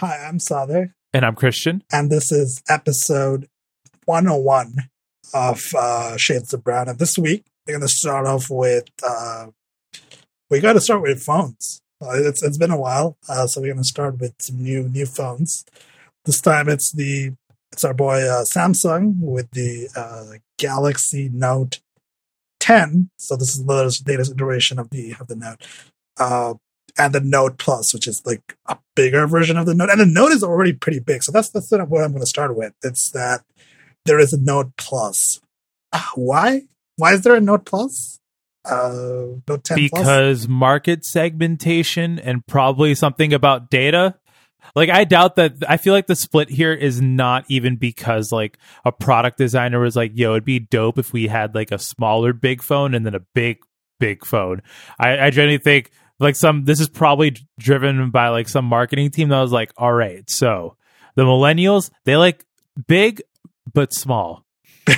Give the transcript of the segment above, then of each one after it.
Hi, I'm Sadir. And I'm Christian. And this is episode 101 of uh, Shades of Brown. And this week, we're going to start off with, uh, we got to start with phones. Uh, it's, it's been a while, uh, so we're going to start with some new new phones. This time it's the it's our boy uh, Samsung with the uh, Galaxy Note 10. So this is the latest, latest iteration of the of the Note. Uh, and the Note Plus, which is like a bigger version of the Note. And the Note is already pretty big. So that's that's sort of what I'm going to start with. It's that there is a Note Plus. Uh, why? Why is there a Note Plus? Uh, Note 10 because Plus? market segmentation and probably something about data. Like I doubt that I feel like the split here is not even because like a product designer was like, yo, it'd be dope if we had like a smaller big phone and then a big big phone. I, I genuinely think like some this is probably driven by like some marketing team that was like, all right, so the millennials, they like big but small.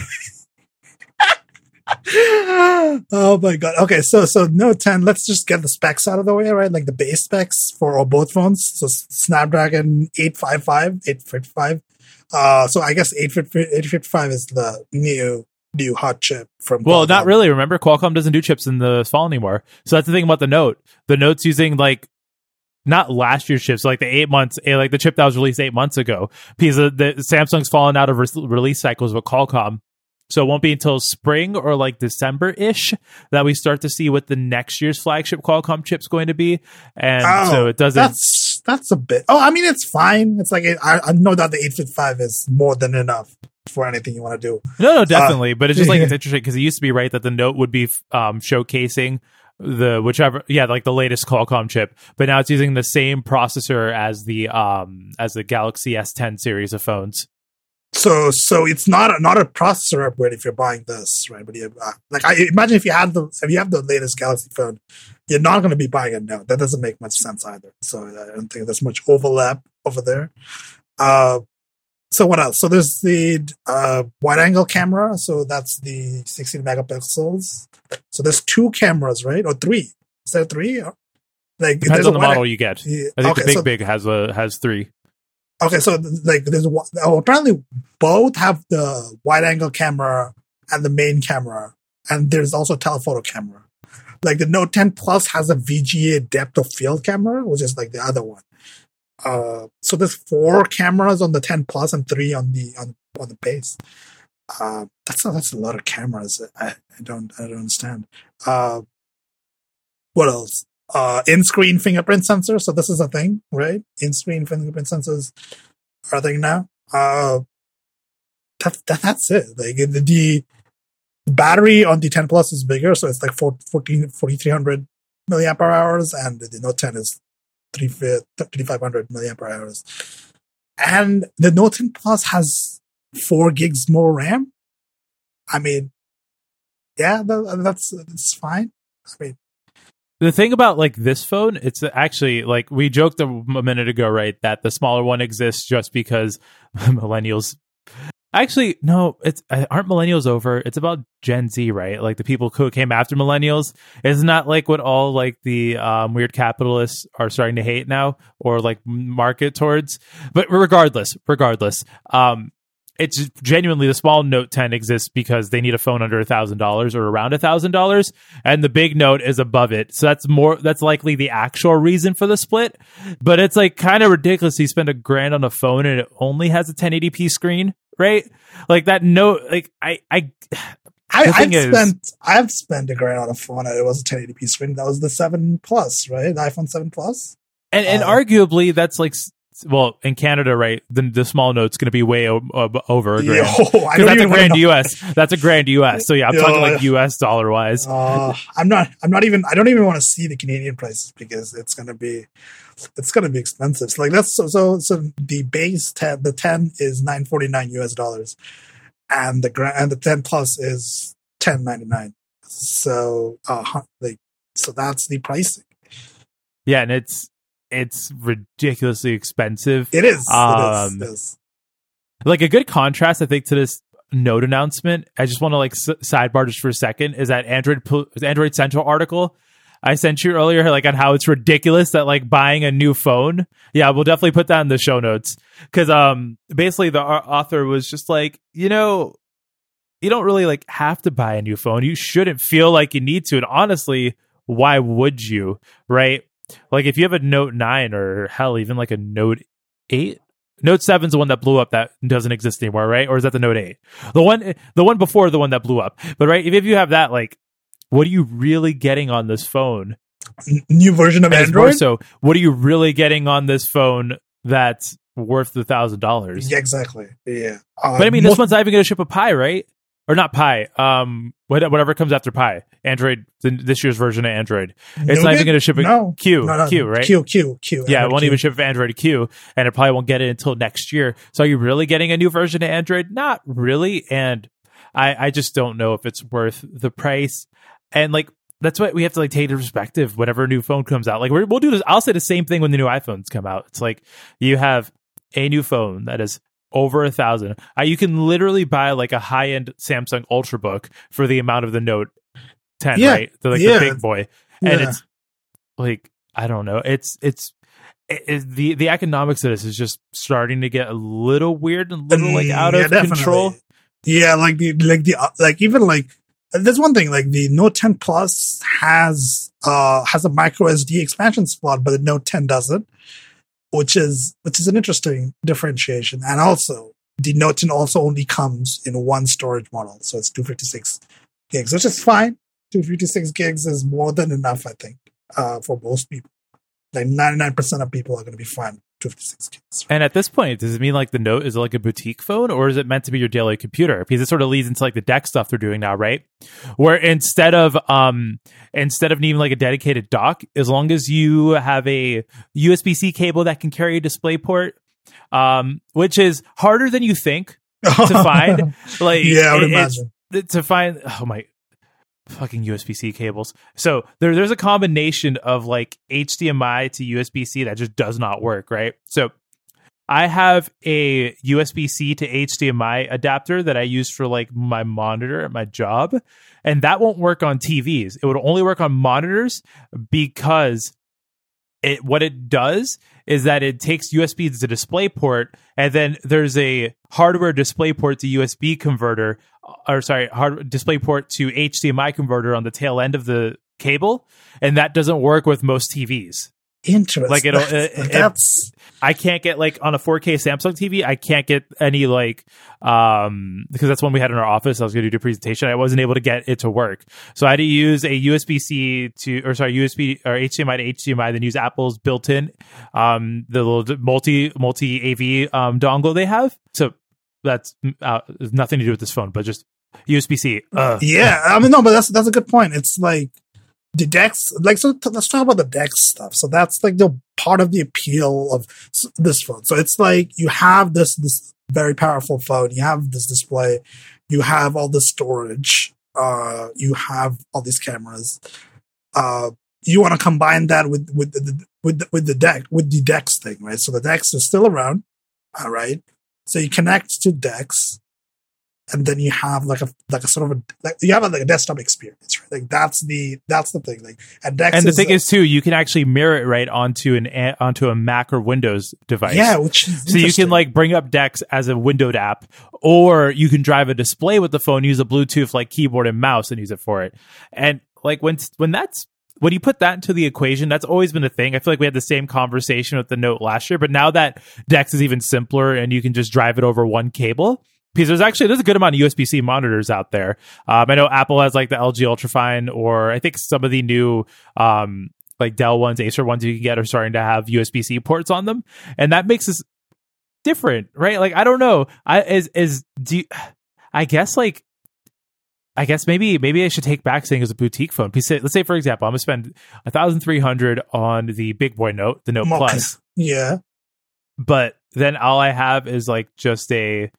oh my god. Okay, so so Note 10, let's just get the specs out of the way, right? Like the base specs for both phones. So Snapdragon 855, 855. Uh so I guess 855 is the new new hot chip from Well, Qualcomm. not really. Remember Qualcomm doesn't do chips in the fall anymore. So that's the thing about the Note. The Note's using like not last year's chips, like the eight months, eh, like the chip that was released eight months ago, because the, the Samsung's fallen out of re- release cycles with Qualcomm. So it won't be until spring or like December ish that we start to see what the next year's flagship Qualcomm chip's going to be. And oh, so it doesn't. That's, that's a bit. Oh, I mean, it's fine. It's like, I, I know that the 855 is more than enough for anything you want to do. No, no, definitely. Uh, but it's just like, it's interesting because it used to be right that the Note would be um, showcasing the whichever yeah like the latest Qualcomm chip but now it's using the same processor as the um as the Galaxy S10 series of phones so so it's not a, not a processor upgrade if you're buying this, right? But you, uh, like I imagine if you had the if you have the latest Galaxy phone, you're not going to be buying a Note. That doesn't make much sense either. So I don't think there's much overlap over there. Uh, so what else? So there's the uh, wide angle camera. So that's the 16 megapixels. So there's two cameras, right? Or three? Is there three? Like depends on the model you get. I think okay, the big so, big has a has three. Okay, so like there's oh, apparently both have the wide angle camera and the main camera, and there's also a telephoto camera. Like the Note 10 Plus has a VGA depth of field camera, which is like the other one. Uh, so there's four cameras on the 10 Plus and three on the on on the base. Uh, that's a, that's a lot of cameras. I, I don't I don't understand. Uh, what else? uh, in-screen fingerprint sensor. So this is a thing, right? In-screen fingerprint sensors are a thing now. Uh, that, that, that's it. Like the, the battery on the 10 Plus is bigger, so it's like 4, 14, 4300 milliampere hours, and the Note 10 is 3500 milliampere hours. And the 10 Plus has four gigs more RAM. I mean, yeah, that, that's that's fine. I mean, the thing about like this phone, it's actually like we joked a minute ago, right? That the smaller one exists just because millennials. Actually, no, it's uh, aren't millennials over. It's about Gen Z, right? Like the people who came after millennials. Isn't that like what all like the um, weird capitalists are starting to hate now, or like market towards? But regardless, regardless, um, it's genuinely the small Note 10 exists because they need a phone under a thousand dollars or around a thousand dollars, and the big Note is above it. So that's more. That's likely the actual reason for the split. But it's like kind of ridiculous. You spend a grand on a phone and it only has a 1080p screen, right? Like that Note. Like I, I. I, have spent I've spent a grand on a phone. And it was a 1080p screen. That was the seven plus, right? The iPhone seven plus. And and uh, arguably that's like well in Canada, right? The, the small note's going to be way o- over a grand. Yo, that's a grand US. That's a grand US. So yeah, I'm Yo, talking like US dollar wise. Uh, I'm not. I'm not even. I don't even want to see the Canadian prices because it's going to be. It's going to be expensive. So like that's so so so the base ten the ten is nine forty nine US dollars, and the grand and the ten plus is ten ninety nine. So uh like so that's the pricing. Yeah, and it's it's ridiculously expensive. It is. Um, it is. It is. Like a good contrast, I think, to this note announcement. I just want to like s- sidebar just for a second. Is that Android Android Central article I sent you earlier, like on how it's ridiculous that like buying a new phone. Yeah, we'll definitely put that in the show notes because um basically the author was just like, you know, you don't really like have to buy a new phone. You shouldn't feel like you need to. And honestly, why would you? Right? Like if you have a Note 9 or hell, even like a Note 8, Note 7's the one that blew up that doesn't exist anymore, right? Or is that the Note 8? The one the one before the one that blew up. But right, if you have that, like, what are you really getting on this phone? New version of more Android. so, what are you really getting on this phone that's worth the thousand dollars? Yeah, exactly. Yeah. Uh, But I mean, most- this one's not even going to ship a Pie, right? Or not Pie, um, whatever comes after Pie, Android, the- this year's version of Android. It's not even going to ship a No. Q, No, Q, right? Q, Q, Q. Yeah, it won't Q. even ship Android Q, and it probably won't get it until next year. So, are you really getting a new version of Android? Not really, and I, I just don't know if it's worth the price. And like, that's what we have to like take into perspective whenever a new phone comes out. Like, we'll do this. I'll say the same thing when the new iPhones come out. It's like you have a new phone that is over a thousand. Uh, you can literally buy like a high end Samsung Ultrabook for the amount of the Note 10, Yeah, right? The, like yeah. the big boy, and Yeah. it's like I don't know. It's it's it, it- the the economics of this is just starting to get a little weird and a little like out Yeah, of definitely. control. Yeah, like the like the uh, like even like there's one thing like the Note 10 Plus has uh has a micro SD expansion slot, but the Note 10 doesn't, which is which is an interesting differentiation. And also the 10 also only comes in one storage model, so it's 256 gigs, which is fine. 256 gigs is more than enough, I think, uh, for most people. Like 99% of people are going to be fine. With 256 gigs. And at this point, does it mean like the Note is like a boutique phone, or is it meant to be your daily computer? Because it sort of leads into like the Dex stuff they're doing now, right? Where instead of um instead of needing like a dedicated dock, as long as you have a USB C cable that can carry a display port, um, which is harder than you think to find. Like yeah, I would it- imagine. to find oh my fucking USB C cables. So there, there's a combination of like HDMI to USB C that just does not work, right? So I have a USB C to HDMI adapter that I use for like my monitor at my job, and that won't work on TVs. It would only work on monitors because it what it does is that it takes USB to display port, and then there's a hardware display port to USB converter, or sorry, hard display port to HDMI converter on the tail end of the cable, and that doesn't work with most TVs. Interesting. Like, it'll- That's- it- it- that's I can't get like on a 4K Samsung TV. I can't get any like um because that's one we had in our office. I was going to do a presentation. I wasn't able to get it to work, so I had to use a USB C to or sorry USB or HDMI to HDMI. Then use Apple's built-in um the little multi multi AV um dongle they have. So that's uh, nothing to do with this phone, but just USB C. yeah. I mean, no, but that's that's a good point. It's like the Dex, Like, so t- let's talk about the Dex stuff. So that's like the part of the appeal of this phone. So it's like you have this this very powerful phone. You have this display. You have all the storage. Uh, you have all these cameras. Uh, you want to combine that with with the with the, with the deck with the Dex thing, right? So the Dex is still around. All right. So you connect to Dex and then you have like a like a sort of a like you have a, like a desktop experience, right? Like that's the that's the thing. Like and Dex and the thing a- is too, you can actually mirror it right onto an a- onto a Mac or Windows device. yeah, which is So you can like bring up Dex as a windowed app, or you can drive a display with the phone, use a Bluetooth like keyboard and mouse, and use it for it. And like when when that's when you put that into the equation, that's always been a thing. I feel like we had the same conversation with the Note last year, but now that Dex is even simpler and you can just drive it over one cable. Because there's actually there's a good amount of USB C monitors out there. Um, I know Apple has like the LG Ultrafine, or I think some of the new um, like Dell ones, Acer ones you can get are starting to have USB C ports on them, and that makes this different, right? Like I don't know. I is is do you, I guess like I guess maybe maybe I should take back saying it's a boutique phone. Let's say for example, I'm gonna spend a thousand three hundred on the big boy note, the Note. Plus, yeah. but then all I have is like just a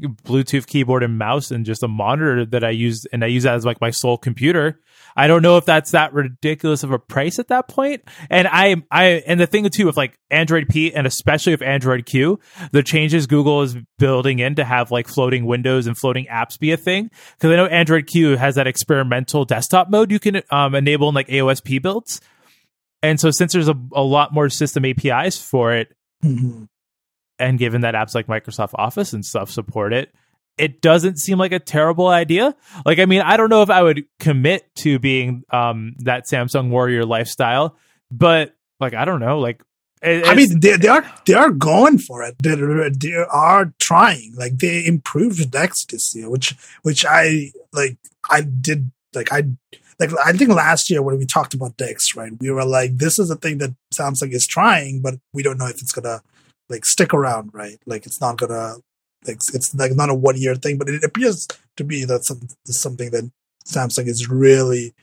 Bluetooth keyboard and mouse and just a monitor that I use and I use that as like my sole computer. I don't know if that's that ridiculous of a price at that point. And I I and the thing too with like Android P and especially with Android Q, the changes Google is building in to have like floating windows and floating apps be a thing. Because I know Android Q has that experimental desktop mode you can um, enable in like AOSP builds. And so since there's a, a lot more system APIs for it, Mhm. and given that apps like Microsoft Office and stuff support it, it doesn't seem like a terrible idea. Like, I mean, I don't know if I would commit to being um, that Samsung warrior lifestyle, but like, I don't know. Like, it- I mean, they, they are they are going for it. They, they are trying. Like they improved Dex this year, which which I like. I did like I like I think last year when we talked about Dex, right? We were like, this is a thing that Samsung is trying, but we don't know if it's gonna like stick around, right? Like it's not gonna like it's like not a one year thing, but it appears to be that some something that Samsung is really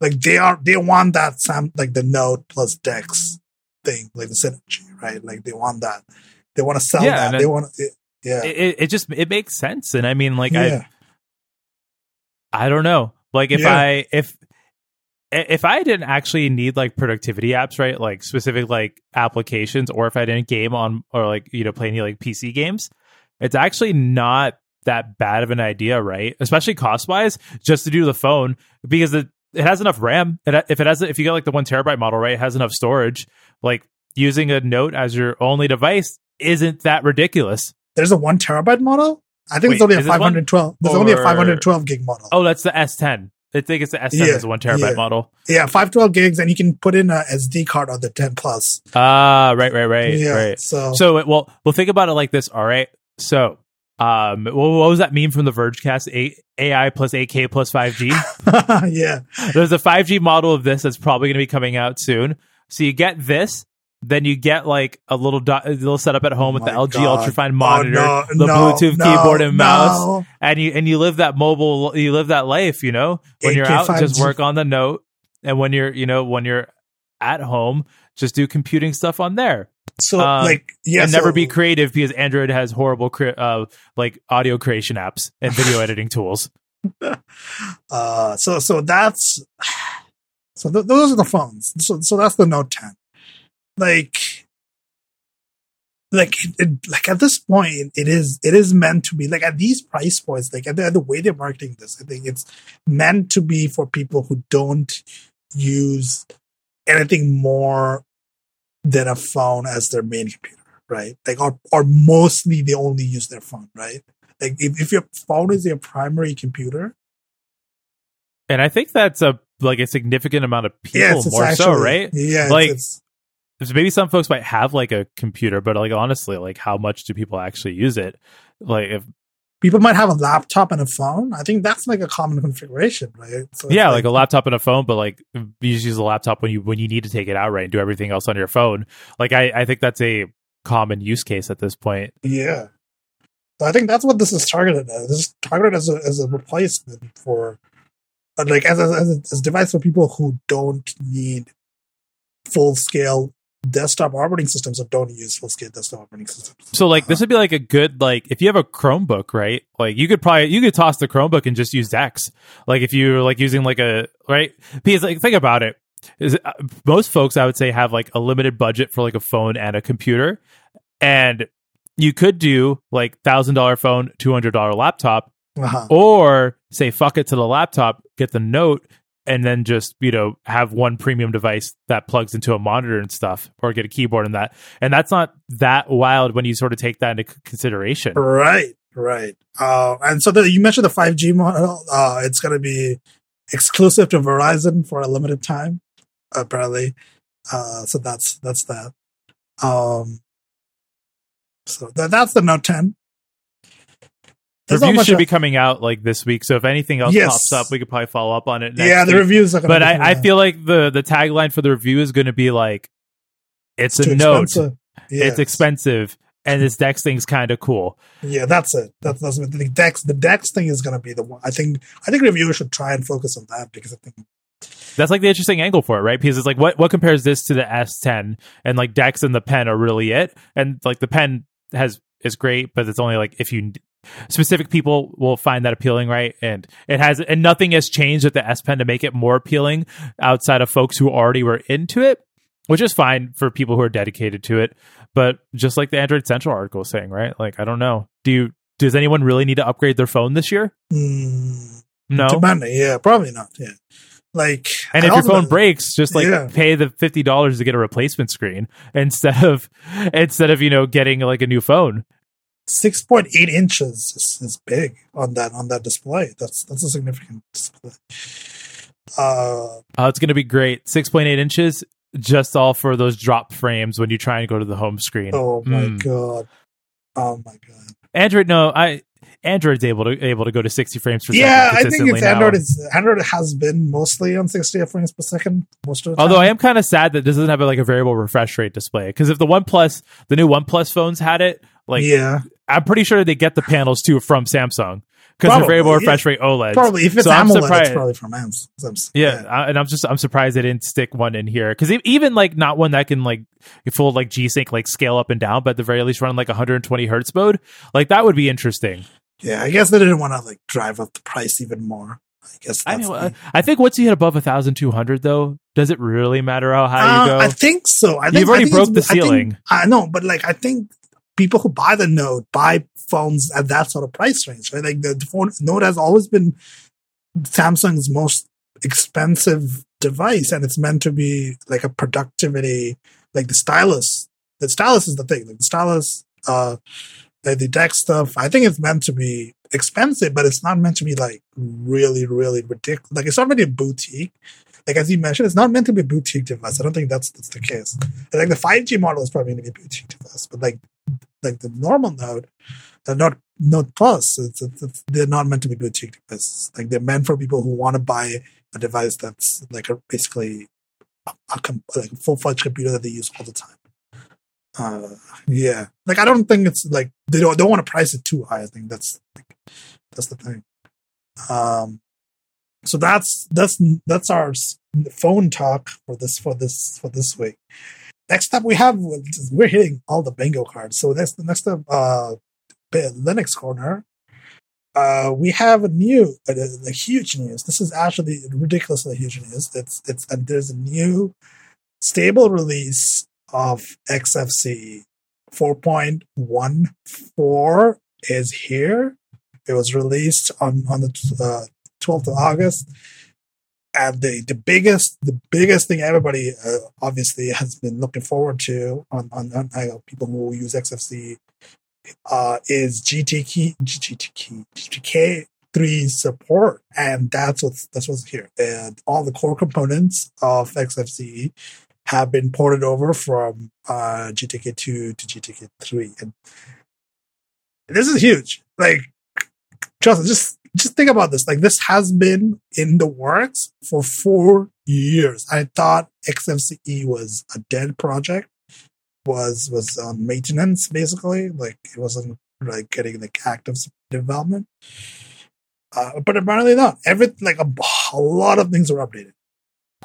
like they are they want that Sam like the Note plus Dex thing, like the synergy, right? Like they want that. They want to sell Yeah, that. They it- want to, yeah, it, it, just it makes sense. And I mean, like, I I don't know. Like if Yeah. I if if I didn't actually need like productivity apps, right? Like specific like applications, or if I didn't game on or like you know play any like PC games, it's actually not that bad of an idea, right? Especially cost wise, just to do the phone because it it has enough RAM. It, if it has if you get like the one terabyte model, right, it has enough storage. Like using a Note as your only device isn't that ridiculous. There's a one terabyte model. I think it's Wait, only a is this one? 512. There's only a 512 gig model. Oh, that's the S10. I think it's the S10 Yeah, is the one terabyte yeah. model. Yeah, 512 gigs, and you can put in a SD card on the 10 plus. Ah, right, right, right, yeah, right. so, So, well, well, think about it like this. All right. So, um, what, what was that meme from the Vergecast? A- AI plus AK plus 5G. yeah, There's a 5G model of this that's probably going to be coming out soon. So you get this, then you get like a little dot, a little setup at home with the LG God. Ultrafine Oh, monitor, no, the no, Bluetooth no, keyboard and mouse, and you and you live that mobile, you live that life. You know, when you're out, just 5G. work on the Note, and when you're, you know, when you're at home, just do computing stuff on there So, Um, like, yeah, and never be creative because Android has horrible cre- uh, like audio creation apps and video editing tools. Uh, so so that's so th- those are the phones. So so that's the Note 10. Like, like it, it- like at this point, it is it is meant to be like at these price points. Like at the, at the way they're marketing this, I think it's meant to be for people who don't use anything more than a phone as their main computer, right? Like or or mostly they only use their phone, right? Like if, if your phone is your primary computer, And I think that's a like a significant amount of people yeah, it's, it's more so, right? Yeah, Like- it's, maybe some folks might have like a computer, but like honestly, like how much do people actually use it? Like if people might have a laptop and a phone. I think that's like a common configuration, right? So yeah, like a laptop and a phone, but like you just use a laptop when you when you need to take it out, right, and do everything else on your phone. Like I, I think that's a common use case at this point. yeah. So I think that's what this is targeted as. This is targeted as a as a replacement for, uh, like as a, as a, as a device for people who don't need full scale desktop operating systems or don't use full scale desktop operating systems. So like this would be like a good like if you have a Chromebook, right? Like you could probably you could toss the Chromebook and just use Dex. Like if you're like using like a right because like think about it. Is uh, most folks I would say have like a limited budget for like a phone and a computer, and you could do like thousand dollar phone, two hundred dollar laptop, Uh-huh. or say fuck it to the laptop, get the Note, and then just you know have one premium device that plugs into a monitor and stuff, or get a keyboard and that. And that's not that wild when you sort of take that into consideration. Right, right. Uh, and so the, you mentioned the 5G model. Uh, it's going to be exclusive to Verizon for a limited time, apparently. Uh, so that's that's that. Um, so that, that's the Note 10. There's Reviews should be coming out like this week, so if anything else Yes. pops up, we could probably follow up on it. Next yeah, the week. reviews But I, I feel like the the tagline for the review is going to be like, "It's a note, Yeah. it's expensive, and this Dex thing's kind of cool." Yeah, that's it. That's, that's what the Dex. The Dex thing is going to be the one. I think. I think reviewers should try and focus on that because I think That's like the interesting angle for it, right? Because it's like what what compares this to the S10 and like Dex and the pen are really it, and like the pen has is great, but it's only like if you specific people will find that appealing, right? And it has, and nothing has changed with the S Pen to make it more appealing outside of folks who already were into it, which is fine for people who are dedicated to it. But just like the Android Central article was saying, right? Like, I don't know. Do you, does anyone really need to upgrade their phone this year? Mm, No. Depending, yeah, probably not. Yeah, like And if your phone breaks, just like Yeah. pay the fifty dollars to get a replacement screen instead of instead of you know getting like a new phone. Six point eight inches is, is big on that on that display. That's that's a significant display. Uh, Uh, it's going to be great. Six point eight inches, just all for those drop frames when you try and go to the home screen. oh my Mm. god, oh my god. Android, no, I Android's able to able to go to sixty frames per Yeah, second. I think it's now. Android. Is Android has been mostly on sixty frames per second most of the Although time. I am kind of sad that this doesn't have like a variable refresh rate display because if the OnePlus, the new OnePlus phones had it, like yeah, I'm pretty sure they get the panels too from Samsung because they're variable yeah. refresh rate OLED. probably if it's So AMOLED, surprised- it's probably from AMS. Yeah, I, and I'm just I'm surprised they didn't stick one in here because even like not one that can like full like G Sync like scale up and down, but at the very least run like 120 hertz mode. Like that would be interesting. yeah. I guess they didn't want to like drive up the price even more. I guess I mean, the- uh, I think once you hit above 1,200 though, does it really matter how high Uh, you go? I think so. I think You've already I think broke the ceiling. I know, but like I think people who buy the Note buy phones at that sort of price range. Right? Like the, phone Note has always been Samsung's most expensive device, and it's meant to be like a productivity, like the stylus. The stylus is the thing. Like the stylus, uh, the, the Dex stuff. I think it's meant to be expensive, but it's not meant to be like really, really ridiculous. Like it's not be a boutique. Like as you mentioned, it's not meant to be a boutique device. I don't think that's that's the case. Like the 5G model is probably going to be a boutique device, but like like the normal node, the Note Note Plus, it's, it's, it's, they're not meant to be boutique devices. Like they're meant for people who want to buy a device that's like a basically a, a com- like full fledged computer that they use all the time. Uh, yeah, like I don't think it's like they don't don't want to price it too high. I think that's like, that's the thing. Um, so that's that's that's our phone talk for this for this for this week. Next up, we have we're hitting all the bingo cards. So that's next next up, uh, Linux corner. Uh, we have a new, a, a huge news. This is actually ridiculously huge news. It's it's and there's a new stable release of XFCE 4.14 is here. It was released on on the uh, 12th of August, and the the biggest the biggest thing everybody uh, obviously has been looking forward to on on, on people who use XFC uh, is GTK GTK GTK three support, and that's what's that's what's here. And all the core components of XFCE have been ported over from uh, GTK two to GTK three, and this is huge. Like, trust just just think about this. Like, this has been in the works for four years. I thought XFCE was a dead project. Was was on maintenance basically. Like it wasn't like getting like active development. Uh, but apparently not. Every like a, a lot of things are updated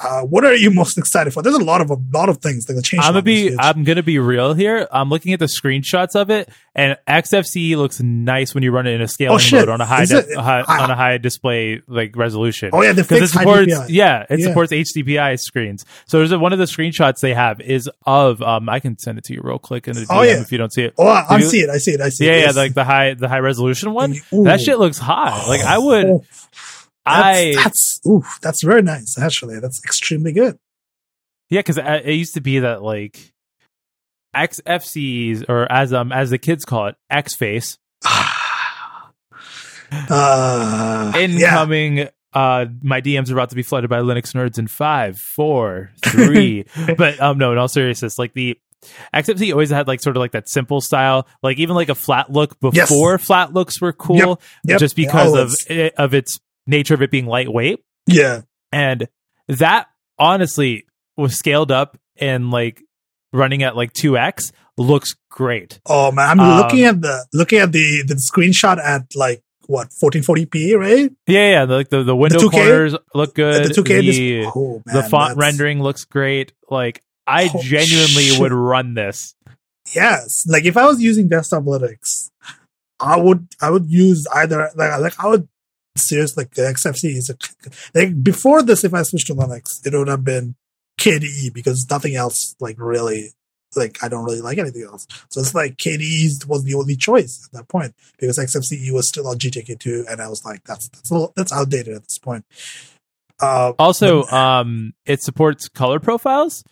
uh, what are you most excited for there's a lot of a lot of things that the change I'm gonna be. I'm gonna be real here. I'm looking at the screenshots of it, and XFCE looks nice when you run it in a scaling Oh, mode on a high, de- it? high Ah. on a high display like resolution. oh yeah because it supports yeah it Yeah. supports HDPI screens. So there's a, one of the screenshots they have is of um I can send it to you real quick in the DM Oh, yeah. if you don't see it. oh I, I you- see it I see it I see Yeah, it yeah, Yes. like the high the high resolution one. Ooh. That shit looks hot. Like I would Oh, I that's, that's ooh that's very nice actually that's extremely good yeah because it used to be that like XFCs or as um as the kids call it X face uh, yeah. incoming uh my DMs are about to be flooded by Linux nerds in five, four, three. but um no, in all seriousness, like the XFC always had like sort of like that simple style, like even like a flat look Yes. before flat looks were cool, Yep. just because of it, of its nature of it being lightweight. yeah And that honestly was scaled up and like running at like 2x looks great. Oh man, I'm Um, looking at the looking at the the screenshot at like what 1440p, right? Yeah, yeah, like the, the window 2K? corners look good. the 2K the, oh, the font rendering looks great. Like I Oh, genuinely shit. would run this. Yes, like if I was using desktop Linux, I would I would use either like like I would seriously like XFCE is a, like before this if I switched to Linux it would have been KDE because nothing else like really like I don't really like anything else. So it's like KDE was the only choice at that point because XFCE was still on GTK2 and I was like that's that's a little, that's outdated at this point. Uh, Also, but- um, it supports color profiles,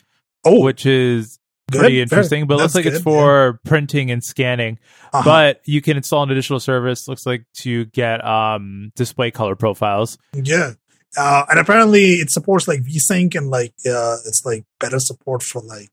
oh, which is good, pretty interesting. But it looks like it's good, for printing and scanning. Uh-huh. But you can install an additional service. Looks like to get um display color profiles. Yeah. Uh, and apparently it supports like VSync and like uh, it's like better support for like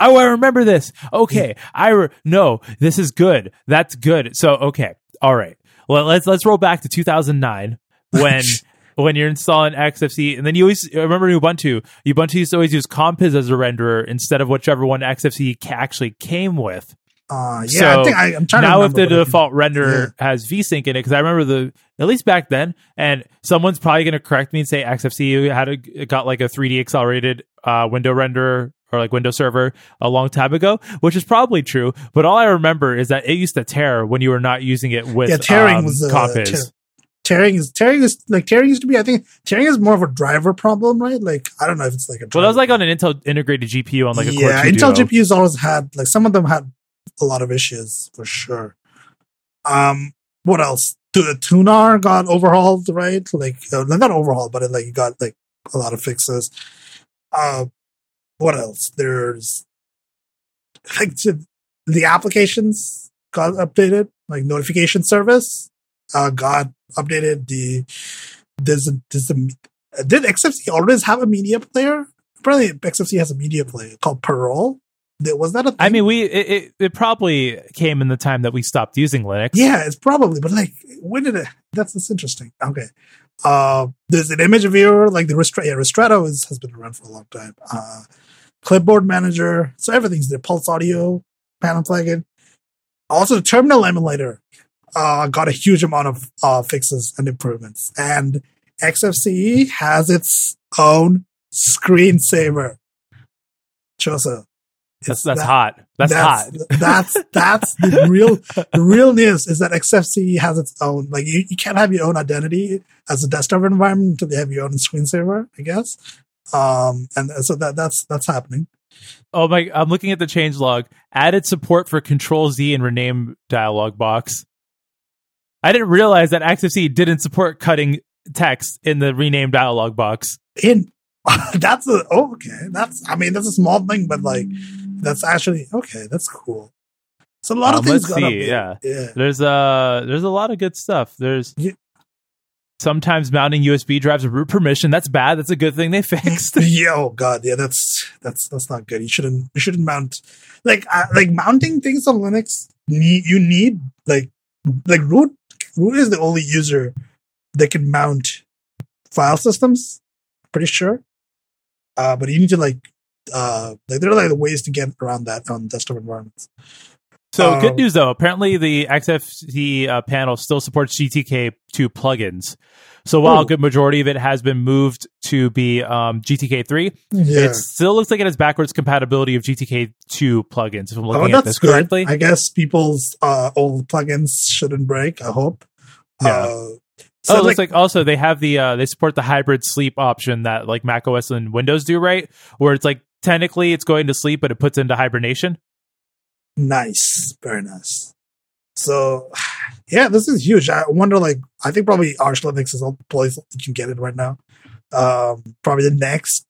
Oh, I remember this. Okay, I re- no, this is good. That's good. So okay, all right. Well, let's let's roll back to 2009 when when you're installing XFC, and then you always remember Ubuntu. Ubuntu used to always use Compiz as a renderer instead of whichever one XFC actually came with. uh yeah So, I think I, I'm trying now to if the remember, but I think- default renderer has VSync in it, because I remember the at least back then, and someone's probably going to correct me and say XFCE had a it got like a 3D accelerated uh, window renderer or like window server a long time ago, which is probably true. But all I remember is that it used to tear when you were not using it with yeah tearing um, was uh, Compiz. tear- tearing is tearing is like tearing used to be I think tearing is more of a driver problem right like I don't know if it's like a well, that was like on an Intel integrated GPU on like a yeah, Core Intel Duo. GPUs always had like some of them had a lot of issues for sure. Um, what else? The Thunar got overhauled, right? Like uh, not overhauled, but it like got like a lot of fixes. Uh, what else? There's like the applications got updated, like notification service uh got updated. The there's a there's a did XFC always have a media player? Apparently, XFC has a media player called Parole. Was that a thing? I mean, we it, it, it probably came in the time that we stopped using Linux. yeah, it's probably, but like, when did it? That's that's interesting. Okay, uh, there's an image viewer like the Ristretto. Yeah, Ristretto is, has been around for a long time. Uh, clipboard manager, so everything's there. Pulse audio panel plugin. Also, the terminal emulator uh, got a huge amount of uh, fixes and improvements, and XFCE has its own screensaver. Chosa. that's that's that- hot. That's, hot. That's that's the real the real news is that XFCE has its own like you, you can't have your own identity as a desktop environment until you have your own screensaver, I guess. Um and so that that's that's happening. Oh my! I'm looking at the change log. Added support for Control Z and rename dialog box. I didn't realize that XFCE didn't support cutting text in the rename dialog box. In that's a oh, okay. That's I mean that's a small thing, but like that's actually okay, that's cool. So a lot of Um, things let's see, yeah. Yeah. There's uh there's a lot of good stuff. There's Yeah. sometimes mounting USB drives with root permission. That's bad. That's a good thing they fixed. yeah, oh god, yeah, that's that's that's not good. You shouldn't you shouldn't mount like uh, like mounting things on Linux. Need, you need like like root root is the only user that can mount file systems. Pretty sure, uh, but you need to like uh like there are like ways to get around that on desktop environments. So Um, good news though. Apparently the XFCE uh, panel still supports GTK2 plugins. So while Oh. a good majority of it has been moved to be um, GTK3, Yeah. it still looks like it has backwards compatibility of GTK2 plugins. If I'm Oh, looking at this good. correctly, I guess people's uh, old plugins shouldn't break. I hope. Yeah. Uh, oh, it looks like also they have the uh, they support the hybrid sleep option that like Mac OS and Windows do, right? Where it's like technically it's going to sleep, but it puts into hibernation. Nice, very nice. So, yeah, this is huge. I wonder, like, I think probably Arch Linux is the place you can get it right now. Um, probably the next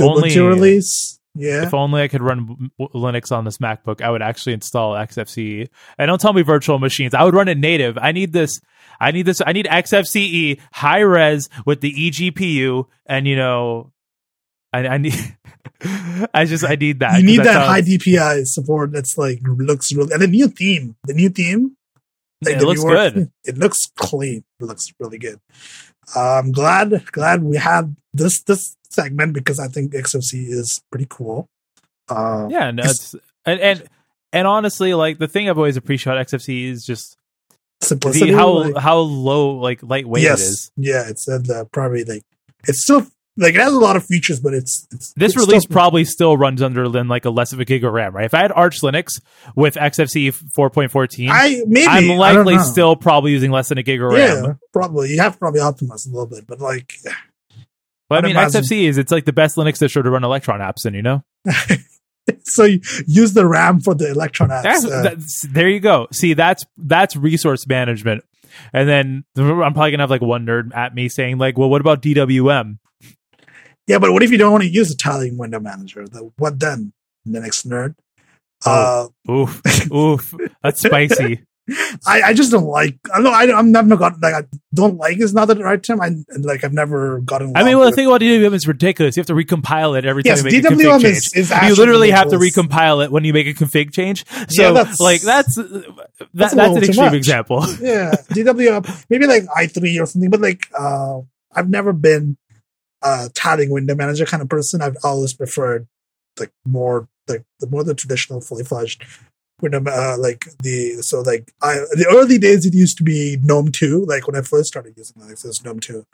only- release. Yeah, If only I could run Linux on this MacBook, I would actually install XFCE. And don't tell me virtual machines. I would run it native. I need this. I need this. I need XFCE high res with the eGPU, and you know, I, I need. I just I need that. you need that sounds- high DPI support. That's like looks really, and the new theme, the new theme, It looks good. It looks clean. It looks really good. I'm glad glad we had this this segment because I think XFC is pretty cool. Uh, Yeah, no, It's- and and and honestly, like the thing I've always appreciated about XFCE is just simplicity. how like- how low like lightweight yes, it is. yeah, it's at the probably like it's still Like it has a lot of features, but it's, it's This it's release still- probably still runs under than like a less of a gig of RAM, right? If I had Arch Linux with XFCE 4.14, I maybe I'm likely still probably using less than a gig of yeah, RAM. probably you have to probably optimize a little bit, but like But I I'd mean, imagine- XFCE is it's like the best Linux distro to run Electron apps in, you know? so you use the RAM for the Electron apps. That's, uh, that's, there you go. See, that's that's resource management. And then I'm probably gonna have like one nerd at me saying like, "Well, what about DWM?" Yeah, but what if you don't want to use the tiling window manager? The, what then? Linux nerd. Oh. Oof, oof, that's spicy. Uh, I, I just don't like. I know I, I'm never got like I don't like is not the right term. I like I've never gotten. I mean, well, the thing about DWM is ridiculous. You have to recompile it every time yes, you make a config DWM change. is, is you literally have to recompile it when you make a config change. So, Yeah, that's- like, that's that, that's, little an extreme much. example. yeah, DWM, maybe like i3 or something, but like, uh, I've never been a tiling window manager kind of person. I've always preferred like more, like the more the traditional fully fledged window, uh, like the, so like I, the early days it used to be GNOME 2, like when I first started using Linux, it was GNOME 2,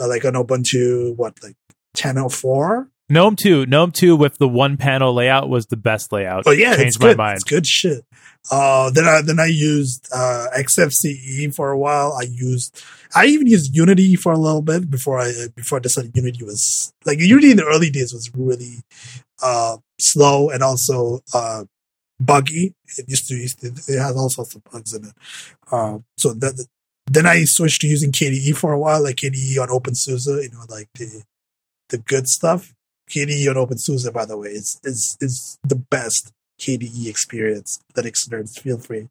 uh, like on Ubuntu, what, like 1004? GNOME two, GNOME two with the one panel layout was the best layout. Oh yeah, it's changed my good. mind. It's good shit. Uh, then I then I used uh, XFCE for a while. I used I even used Unity for a little bit before I before I decided Unity was like Unity in the early days was really uh, slow and also uh, buggy. It used to used it has all sorts of bugs in it. Uh, so that then I switched to using KDE for a while, like KDE on OpenSUSE. You know, like the the good stuff. KDE on OpenSUSE, by the way, is is is the best KDE experience. Linux nerds, feel free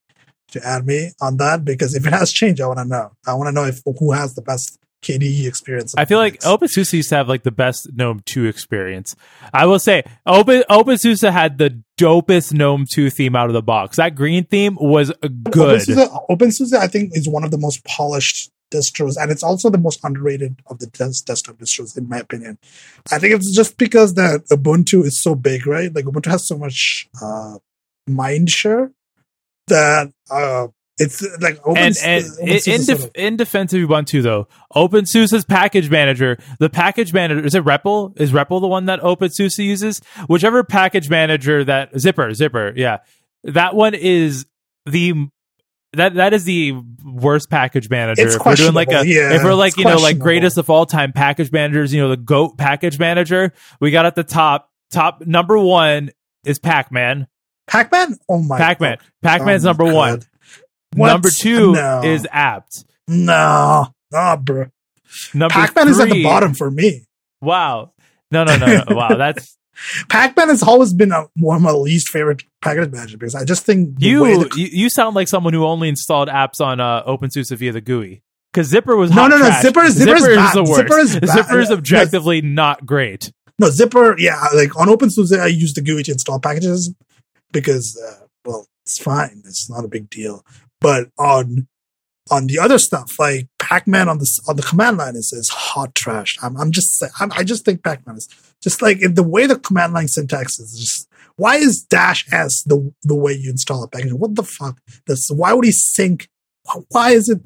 to add me on that because if it has changed, I want to know. I want to know if who has the best KDE experience. I feel like. OpenSUSE used to have like the best GNOME 2 experience. I will say Open OpenSUSE had the dopest GNOME 2 theme out of the box. That green theme was good. OpenSUSE, OpenSUSE, I think, is one of the most polished distros, and it's also the most underrated of the des- desktop distros, in my opinion. I think it's just because that Ubuntu is so big, right? Like Ubuntu has so much uh, mind share that uh, it's like Open, and and in, OpenSUSE in, is sort def- of- in defense of Ubuntu though, OpenSUSE's package manager, the package manager is it REPL? Is REPL the one that OpenSUSE uses? Whichever package manager that Zypper, Zypper, yeah, that one is the that that is the worst package manager. It's if we're doing like a yeah, if we're like you know like greatest of all time package managers, you know the goat package manager, we got at the top top number one is Pac-Man. Pac-Man. Oh my Pac Man. Pac Man's Oh number God. one. What? Number two No. is apt. No, no, bro. Number Pac-Man is at the bottom for me. Wow. No, no, no, no. wow. That's Pac-Man has always been a, one of my least favorite package managers because I just think you, the you. You sound like someone who only installed apps on uh, OpenSUSE via the GUI. Because Zypper was No, no, no, trash. Zypper is- Zypper is bad. the worst. Zypper is bad. Zypper is Yeah. objectively not great. No, Zypper, yeah, like on OpenSUSE, I use the GUI to install packages because, uh, well, it's fine. It's not a big deal. But on on the other stuff, like Pac-Man on the on the command line is, is hot trash. I'm, I'm just I'm, I just think Pac-Man is just like the way the command line syntax is just why is dash s the the way you install a package? What the fuck? This why would he sync? Why is it?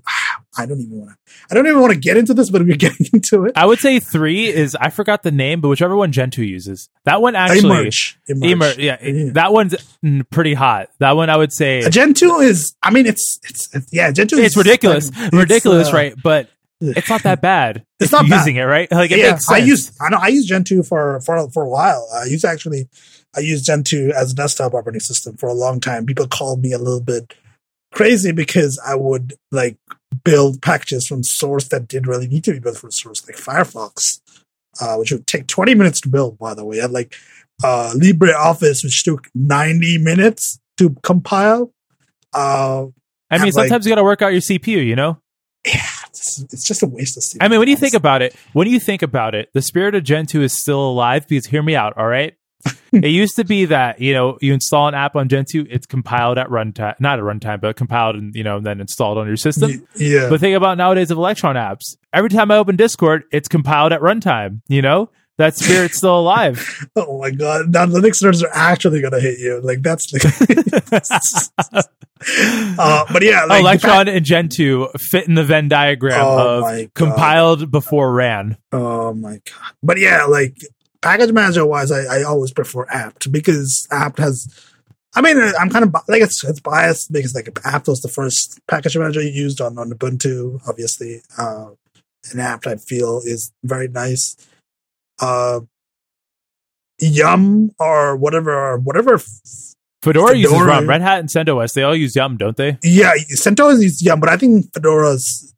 I don't even want to. I don't even want to get into this, but we're getting into it. I would say three is I forgot the name, but whichever one Gentoo uses. That one actually Emerge, emerge. Emer- yeah, Yeah. that one's mm, pretty hot. That one I would say gentoo is, I mean, it's, it's, it's yeah, gentoo 2 is it's ridiculous, it's, ridiculous, uh, right? But it's not that bad. It's not bad. using it right. Like it yeah. I use, I know, I use Gentoo for, for, for a while. I use actually, I used Gentoo as a desktop operating system for a long time. People called me a little bit crazy because I would like build packages from source that didn't really need to be built from source, like Firefox, uh, which would take 20 minutes to build, by the way. And like, uh, LibreOffice, which took 90 minutes to compile. Uh, I mean, have, like- sometimes you got to work out your CPU. You know. yeah, it's, it's just a waste of CPU. I mean, when you think about it, when you think about it, the spirit of Gentoo is still alive because hear me out, all right? it used to be that, you know, you install an app on Gentoo, it's compiled at runtime, not at runtime, but compiled and, you know, then installed on your system. Yeah. But think about nowadays of Electron apps. Every time I open Discord, it's compiled at runtime, you know? That spirit's still alive. oh my god! Now Linux nerds are actually gonna hit you. Like that's the. uh, but yeah, like, Electron and Gentoo fit in the Venn diagram Oh of compiled before ran. Oh my god! But yeah, like package manager wise, I, I always prefer apt because apt has. I mean, I'm kind of like it's it's biased because like apt was the first package manager used on on Ubuntu, obviously. Uh, and apt I feel is very nice. Uh, Yum or whatever, or whatever. Fedora, uses Fedora. RUM. Red Hat and CentOS, they all use Yum, don't they? Yeah, CentOS is Yum, but I think Fedora's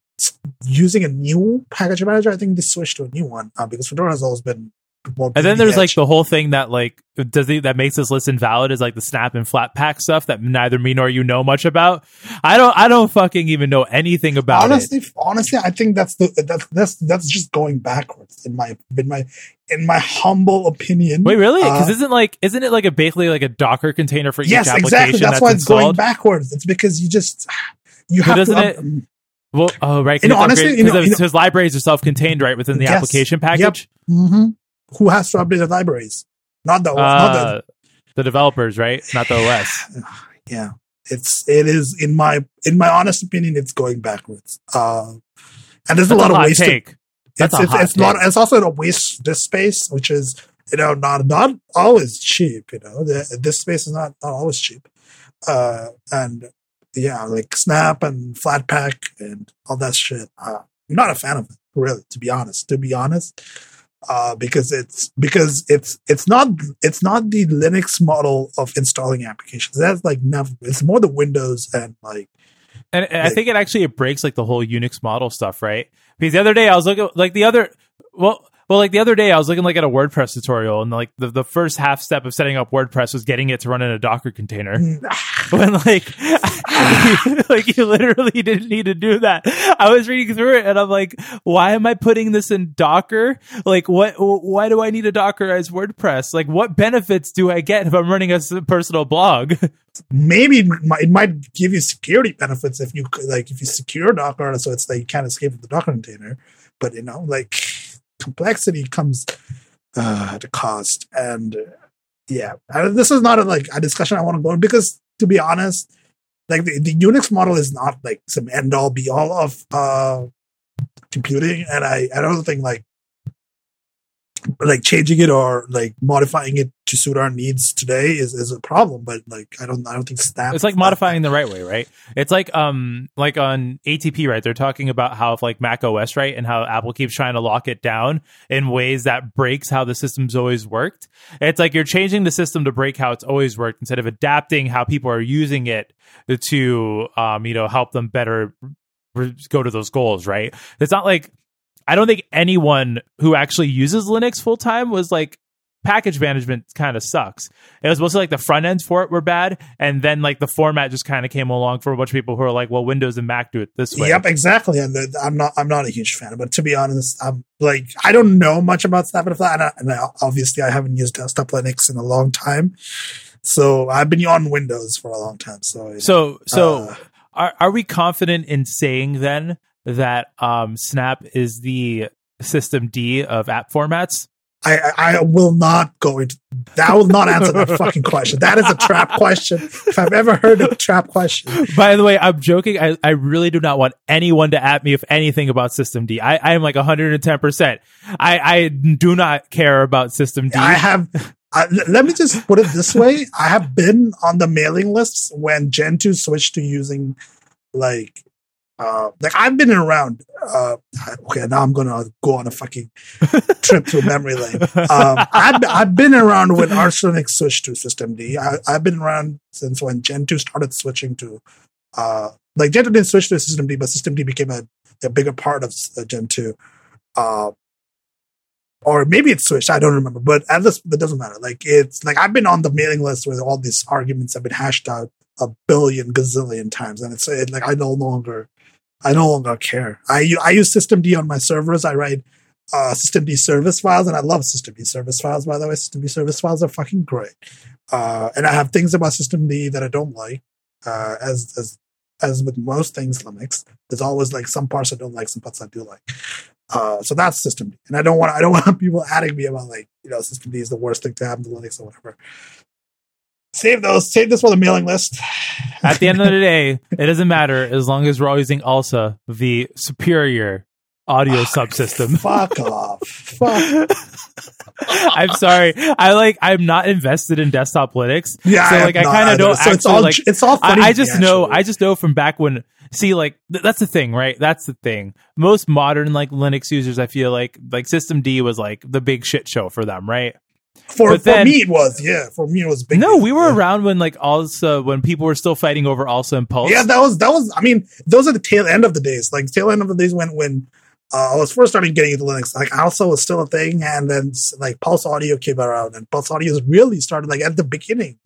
using a new package manager. I think they switched to a new one uh, because Fedora has always been. And then there's like the whole thing that like does the, that makes this list invalid is like the snap and Flatpak stuff that neither me nor you know much about. I don't I don't fucking even know anything about it. honestly, honestly, I think that's the that's that's that's just going backwards in my in my in my humble opinion. Wait, really? Because Uh, isn't like isn't it like a basically like a Docker container for each application? yes, exactly. That's, that's, why it's going backwards. It's because you just you But have doesn't to. it- Well, oh right. You know, honestly, you know- you know- because libraries are self-contained, right, within the Yes. application Yep. package. Who has to update the libraries? Not the not the Uh, the developers, right, not the OS. yeah. It's it is in my in my honest opinion it's going backwards. Uh and there's That's a lot of hot waste take. That's it's a it's, it's not it's also a waste this space which is you know not not always cheap you know? The, this space is not not always cheap. Uh and yeah like snap and flatpak and all that shit uh, i'm not a fan of it really to be honest. To be honest uh, because it's because it's it's not it's not the Linux model of installing applications. That's like never. It's more the Windows and like And, and I think it actually it breaks like the whole Unix model stuff, right? Because the other day I was looking like the other well well like the other day I was looking like at a WordPress tutorial and like the, the first half step of setting up WordPress was getting it to run in a Docker container. Mm. when like like you literally didn't need to do that. I was reading through it and I'm like, why am I putting this in Docker? Like what why do I need a Dockerized WordPress? Like what benefits do I get if I'm running a personal blog? maybe it might, it might give you security benefits if you like if you secure Docker, so it's like you can't escape from the Docker container. But you know, like complexity comes uh, at a cost, and uh, yeah, and this is not a, like a discussion I want to go because to be honest, like the, the Unix model is not like some end all be all of uh, computing, and I I don't think like like changing it or like modifying it to suit our needs today is, is a problem but like i don't i don't think snap It's like modifying the right way, right? It's like um like on ATP, right? They're talking about how if like Mac OS, right, and how Apple keeps trying to lock it down in ways that breaks how the system's always worked. It's like you're changing the system to break how it's always worked instead of adapting how people are using it to um you know help them better go to those goals, right? It's not like I don't think anyone who actually uses Linux full time was like package management kind of sucks. It was mostly like the front ends for it were bad, and then like the format just kind of came along for a bunch of people who are like, well, Windows and Mac do it this way. Yep, exactly. And the, I'm not. I'm not a huge fan. But to be honest, I'm like I don't know much about Snap and Flat, and, I, and I, obviously I haven't used desktop Linux in a long time. So I've been on Windows for a long time. So So, so Uh. are are we confident in saying then that um, Snap is the systemd of app formats? I, I will not go into. I will not answer that fucking question. That is a trap question. If I've ever heard a trap question, By the way, I'm joking. I, I really do not want anyone to at me if anything about systemd. I, I am like 110%. I, I do not care about systemd. I have. I, let me just put it this way: I have been on the mailing lists when Gentoo switched to using like. Uh, like I've been around. Uh, okay, now I'm gonna go on a fucking trip through memory lane. Um, I've, I've been around when Linux switched to systemd. I, I've been around since when Gentoo started switching to, uh, like Gentoo didn't switch to systemd, but systemd became a, a bigger part of Gentoo. Uh, or maybe it switched. I don't remember, but at this, it doesn't matter. Like it's like I've been on the mailing list where all these arguments have been hashed out a billion gazillion times, and it's it, like I no longer, I no longer care. I I use systemd on my servers. I write uh, systemd service files, and I love systemd service files. By the way, systemd service files are fucking great. Uh, and I have things about systemd that I don't like, uh, as as as with most things Linux. There's always like some parts I don't like, some parts I do like. Uh, so that's system and I don't want I don't want people adding me about like you know systemd is the worst thing to happen to Linux or whatever. Save those. Save this for the mailing list. At the end of the day, it doesn't matter as long as we're all using ALSA, the superior audio subsystem. Fuck off. Fuck. I'm sorry. I like. I'm not invested in desktop Linux. Yeah, so like I kind of don't so it's all like. it's all funny. I, I just know. I just know from back when. See, like th- that's the thing, right? That's the thing. Most modern like Linux users, I feel like like systemd was like the big shit show for them, right? For but for then- me it was yeah. For me it was big. No, we were yeah. around when like also when people were still fighting over ALSA and Pulse. Yeah, that was that was. I mean, those are the tail end of the days. Like tail end of the days when when uh, I was first starting getting into Linux. Like ALSA was still a thing, and then like Pulse Audio came around, and Pulse Audio really started like at the beginning.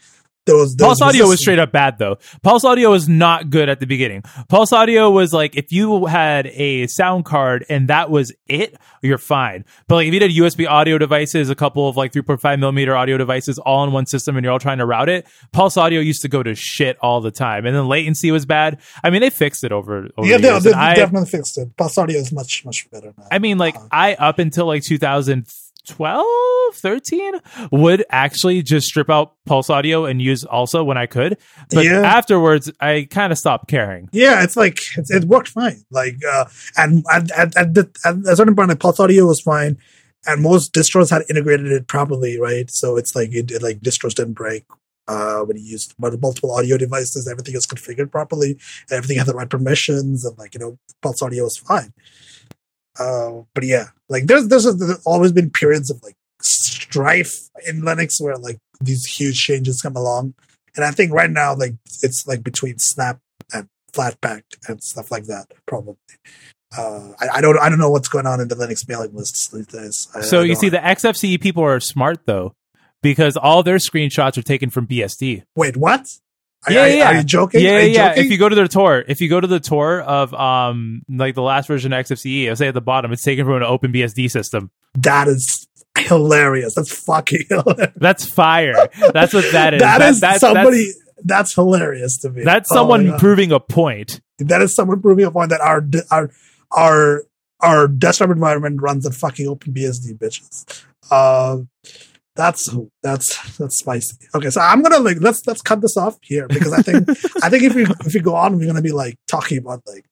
There was there Pulse Audio was straight up bad though. Pulse Audio was not good at the beginning. Pulse Audio was like if you had a sound card and that was it, you're fine. But like if you did USB audio devices, a couple of like 3.5 millimeter audio devices all in one system and you're all trying to route it, Pulse Audio used to go to shit all the time. And then latency was bad. I mean, they fixed it over, over Yeah, the they, they I, definitely fixed it. Pulse Audio is much much better now. I mean, like Uh-huh. I up until like 2012, 13 would actually just strip out Pulse Audio and use ALSA when I could. But Yeah. afterwards, I kind of stopped caring. Yeah, it's like it's, it worked fine. Like, uh, and at at at, the, at a certain point, like Pulse Audio was fine, and most distros had integrated it properly, right? So it's like it, it like distros didn't break uh, when you used multiple audio devices. Everything is configured properly, everything had the right permissions, and like you know, Pulse Audio was fine. Uh, but yeah, like there's there's, there's always been periods of like strife in Linux where like these huge changes come along, and I think right now like it's like between Snap and Flatpak and stuff like that. Probably. Uh, I, I don't. I don't know what's going on in the Linux mailing lists these days. I, So I you see, the XFCE people are smart though, because all their screenshots are taken from BSD. Wait, what? Are, Yeah, are, yeah. are you joking? Yeah, you yeah. joking? If you go to their tour, if you go to the tour of um like the last version of XFCE, I'll say at the bottom, it's taken from an open BSD system. that is hilarious. That's fucking hilarious. That's fire. That's what that is. that is that's, somebody. That's, hilarious to me. That's, that's Oh someone proving a point. that is someone proving a point that our our our our desktop environment runs on fucking OpenBSD bitches. Uh, that's that's that's spicy. Okay, so I'm gonna like let's let's cut this off here because I think I think if we if we go on, we're gonna be like talking about like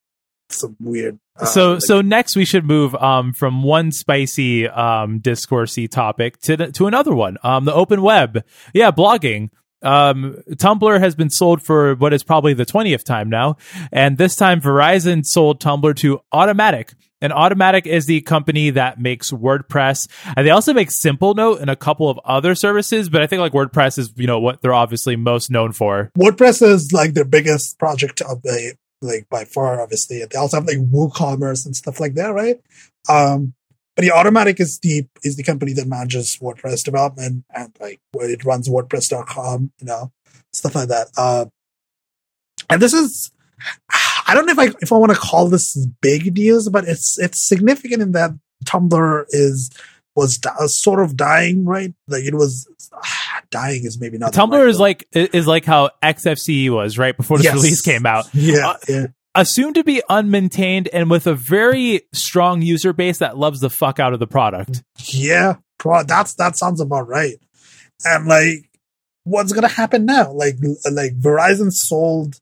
some weird. Uh, so like, so next we should move um from one spicy um discoursey topic to the, to another one um the open web yeah blogging um tumblr has been sold for what is probably the 20th time now and this time verizon sold tumblr to Automattic and Automattic is the company that makes wordpress and they also make Simplenote and a couple of other services but i think like wordpress is you know what they're obviously most known for WordPress is like their biggest project of the like by far, obviously. They also have like WooCommerce and stuff like that, right? Um, but the Automattic is the is the company that manages WordPress development and like where it runs WordPress.com, you know, stuff like that. Uh, and this is I don't know if I if I want to call this big news, but it's it's significant in that Tumblr is was di- sort of dying, right? Like it was dying is maybe not the tumblr right is word. like is like how xfce was right before this Yes. release came out yeah, Uh, yeah. assumed to be unmaintained and with a very strong user base that loves the fuck out of the product. Yeah, pro- that's that sounds about right. And like, what's gonna happen now? Like, like Verizon sold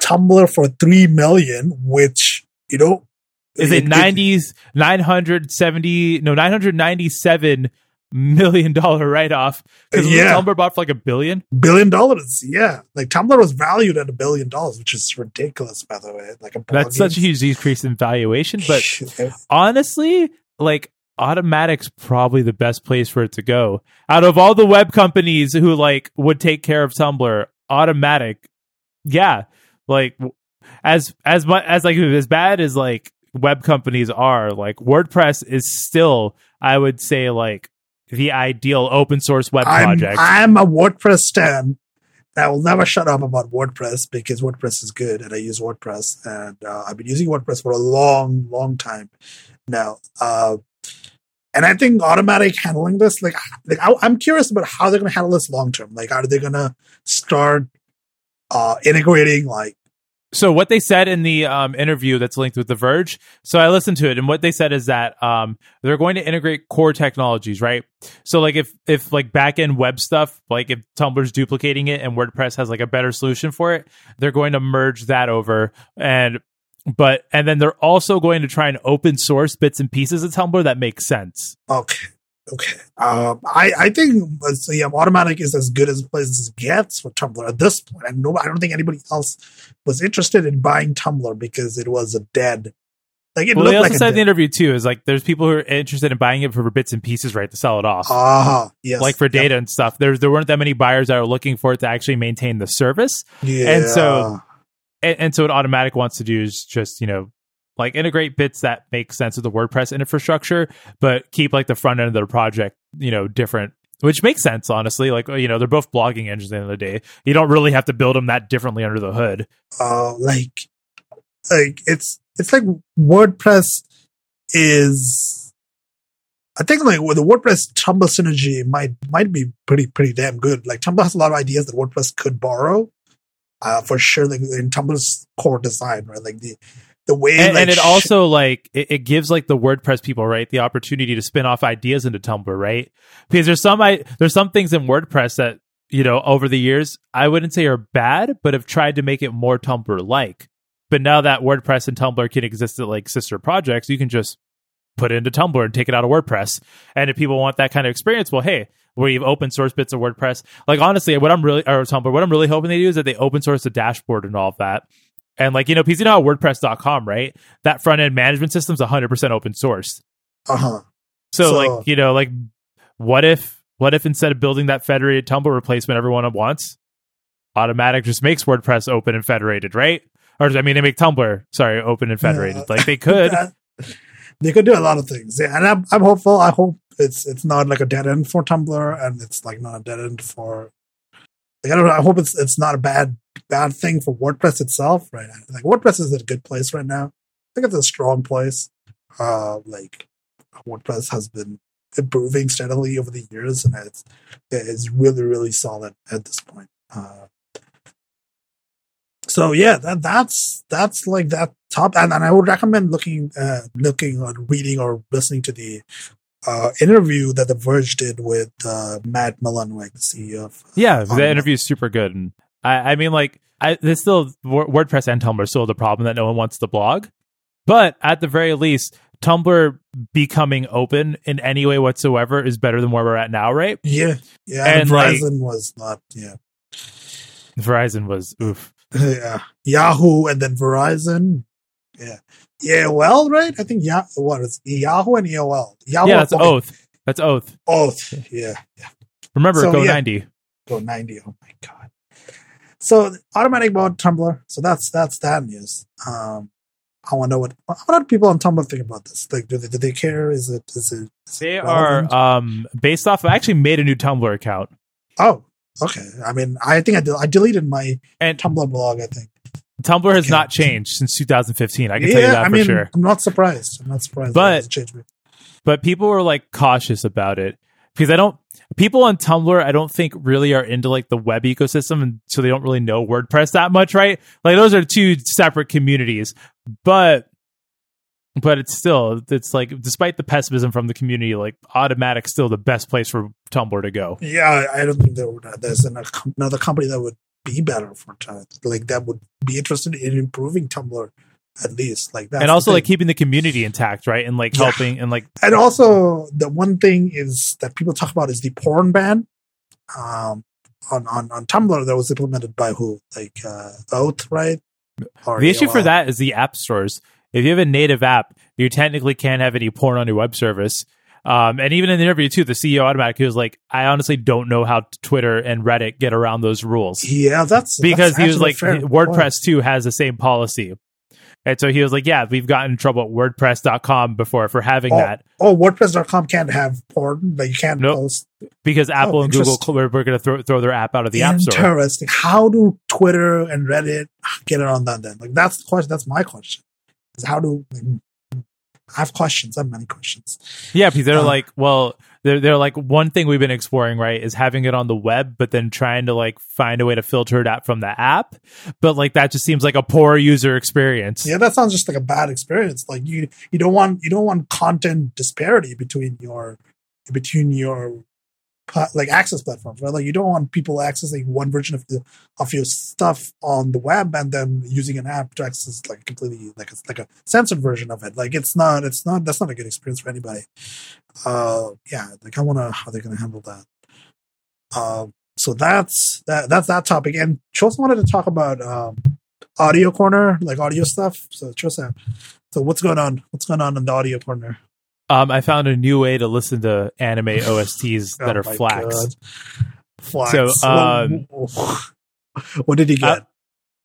Tumblr for three million, which you know Is it nineties nine hundred seventy no nine hundred ninety seven million dollar write off because Yeah. Tumblr bought for like a billion. billion dollars? Yeah, like Tumblr was valued at a billion dollars, which is ridiculous, by the way. Like, a That's such a huge decrease in valuation. But honestly, like Automattic's probably the best place for it to go. Out of all the web companies who like would take care of Tumblr, Automattic, yeah, like as as much as like as bad as like web companies are, like WordPress is still, I would say, like the ideal open source web I'm, project. I'm a WordPress stan. I will never shut up about WordPress because WordPress is good and I use WordPress and uh, I've been using WordPress for a long, long time now. Uh, and I think Automattic handling this, like, like I, I'm curious about how they're going to handle this long term. Like, are they going to start uh, integrating like So what they said in the um, interview that's linked with The Verge. So I listened to it, and what they said is that um, they're going to integrate core technologies, right? So like if if like back end web stuff, like if Tumblr's duplicating it and WordPress has like a better solution for it, they're going to merge that over and. But and then they're also going to try and open source bits and pieces of Tumblr that make sense. Okay. Okay. Um, I, I think uh, so yeah, Automattic is as good as a place as it gets for Tumblr at this point. And no, I don't think anybody else was interested in buying Tumblr because it was a dead. Like it Well, they looked also like said in the interview too is like there's people who are interested in buying it for bits and pieces, right, to sell it off. Ah, yes. like for Yep. data and stuff. There's there weren't that many buyers that are looking for it to actually maintain the service. Yeah. And so- And, and so what Automattic wants to do is just, you know, like integrate bits that make sense with the WordPress infrastructure, but keep like the front end of their project, you know, different. Which makes sense, honestly. Like you know, they're both blogging engines at the end of the day. You don't really have to build them that differently under the hood. uh, like, like it's it's like WordPress is. I think like the WordPress Tumblr synergy might might be pretty pretty damn good. Like Tumblr has a lot of ideas that WordPress could borrow, uh, for sure. Like in Tumblr's core design, right? Like the the way and, like, and it sh- also like it, it gives like the WordPress people right the opportunity to spin off ideas into Tumblr, right? Because there's some I, there's some things in WordPress that you know over the years I wouldn't say are bad, but have tried to make it more Tumblr like. But now that WordPress and Tumblr can exist as like sister projects, you can just put it into Tumblr and take it out of WordPress. And if people want that kind of experience, well, hey, where you have open source bits of WordPress, like honestly, what I'm really or Tumblr, what I'm really hoping they do is that they open source the dashboard and all of that. And like, you know, because you know how WordPress.com, right? That front end management system's 100% open source. uh-huh. So, So- like, you know, like what if what if instead of building that federated Tumblr replacement everyone wants, Automattic just makes WordPress open and federated, right? Or I mean, they make Tumblr, sorry, open and federated. Yeah. Like they could. They could do a lot of things. Yeah, and I'm I'm hopeful. I hope it's it's not like a dead end for Tumblr, and it's like not a dead end for. Like, I don't know. I hope it's it's not a bad bad thing for WordPress itself, right? Like WordPress is a good place right now. I think it's a strong place. Uh, like WordPress has been improving steadily over the years, and it's it's really really solid at this point. Uh, so yeah, that that's that's like that top, and, and I would recommend looking uh, looking or reading or listening to the uh, interview that The Verge did with uh, Matt Mullenweg, the CEO of Yeah, on the interview is super good, and I, I mean, like, I there's still WordPress and Tumblr still the problem that no one wants to blog, but at the very least, Tumblr becoming open in any way whatsoever is better than where we're at now, right? Yeah, yeah. And, And like- Verizon was not. Yeah, Verizon was oof. yeah. Yahoo and then Verizon. Yeah, AOL, right? I think yeah. What is Yahoo and AOL? Yahoo. yeah, that's okay, Oath. That's Oath. Oath. Yeah, Remember, So, Go yeah. ninety. go 90 oh my god so automatic mode tumblr so that's that's that news um i want to know what what do people on tumblr think about this like do they, do they care is it is it is it They relevant? are um based off. I actually made a new Tumblr account, oh okay i mean i think i, del- I deleted my and tumblr blog i think Tumblr has Okay. not changed since 2015. I can tell you that i for mean sure. i'm not surprised i'm not surprised But- that hasn't changed me. but people were like cautious about it because I don't people on Tumblr I don't think really are into like the web ecosystem and so they don't really know WordPress that much, right? Like those are two separate communities. But but it's still it's like despite the pessimism from the community, like Automattic's still the best place for Tumblr to go. yeah i don't think there would, there's another company that would be better for like that would be interested in improving tumblr at least like that and also like keeping the community intact, right? And like Yeah. helping and like and also the one thing is that people talk about is the porn ban um on on, on tumblr that was implemented by who like uh oath right or The issue for that is the app stores. If you have a native app, you technically can't have any porn on your web service. Um, and even in the interview too, the CEO Automattic he was like, "I honestly don't know how Twitter and Reddit get around those rules yeah that's because that's he was like, WordPress point. too has the same policy." And so he was like, "Yeah, we've gotten in trouble at WordPress.com before for having Oh, that oh wordpress.com can't have porn but you can't Nope. post because Apple and Google were, were going to throw, throw their app out of the App Store." interesting how do twitter and reddit get around that then like that's the question that's my question is how do like, I have questions. I have many questions. Yeah, because they're Uh, like, well, they're, they're like one thing we've been exploring, right, is having it on the web, but then trying to like find a way to filter it out from the app. But like that just seems like a poor user experience. Yeah, that sounds just like a bad experience. Like you, you don't want you don't want content disparity between your between your like access platforms, right? Like you don't want people accessing one version of the of your stuff on the web and then using an app to access like completely like a, like a censored version of it. Like it's not it's not that's not a good experience for anybody. Uh, yeah, like I wonder how they're to handle that. Uh, so that's that that's that topic. And Chosa wanted to talk about um, audio corner, like audio stuff. So Chosa, so what's going on? What's going on in the audio corner? Um, I found a new way to listen to anime OSTs that Oh are my FLACs. So, um, what did he get?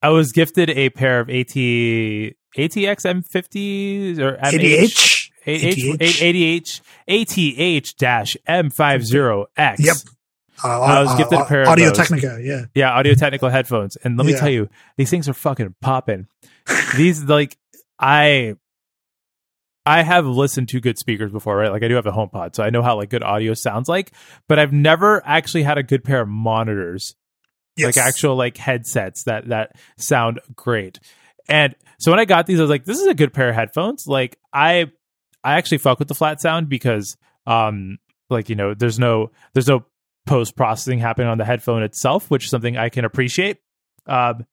I was gifted a pair of AT ATX M50s or MH ADH? ADH ATH dash M50X. Yep. Uh, I was gifted a pair of Audio. Technica, yeah. Yeah, Audio Technica headphones. And let me Yeah. tell you, these things are fucking popping. these like I I have listened to good speakers before, right? Like I do have a HomePod, so I know how like good audio sounds like, but I've never actually had a good pair of monitors Yes. like actual like headsets that that sound great. And so when I got these, I was like, this is a good pair of headphones. Like I I actually fuck with the flat sound because um like you know there's no there's no post processing happening on the headphone itself, which is something I can appreciate. Um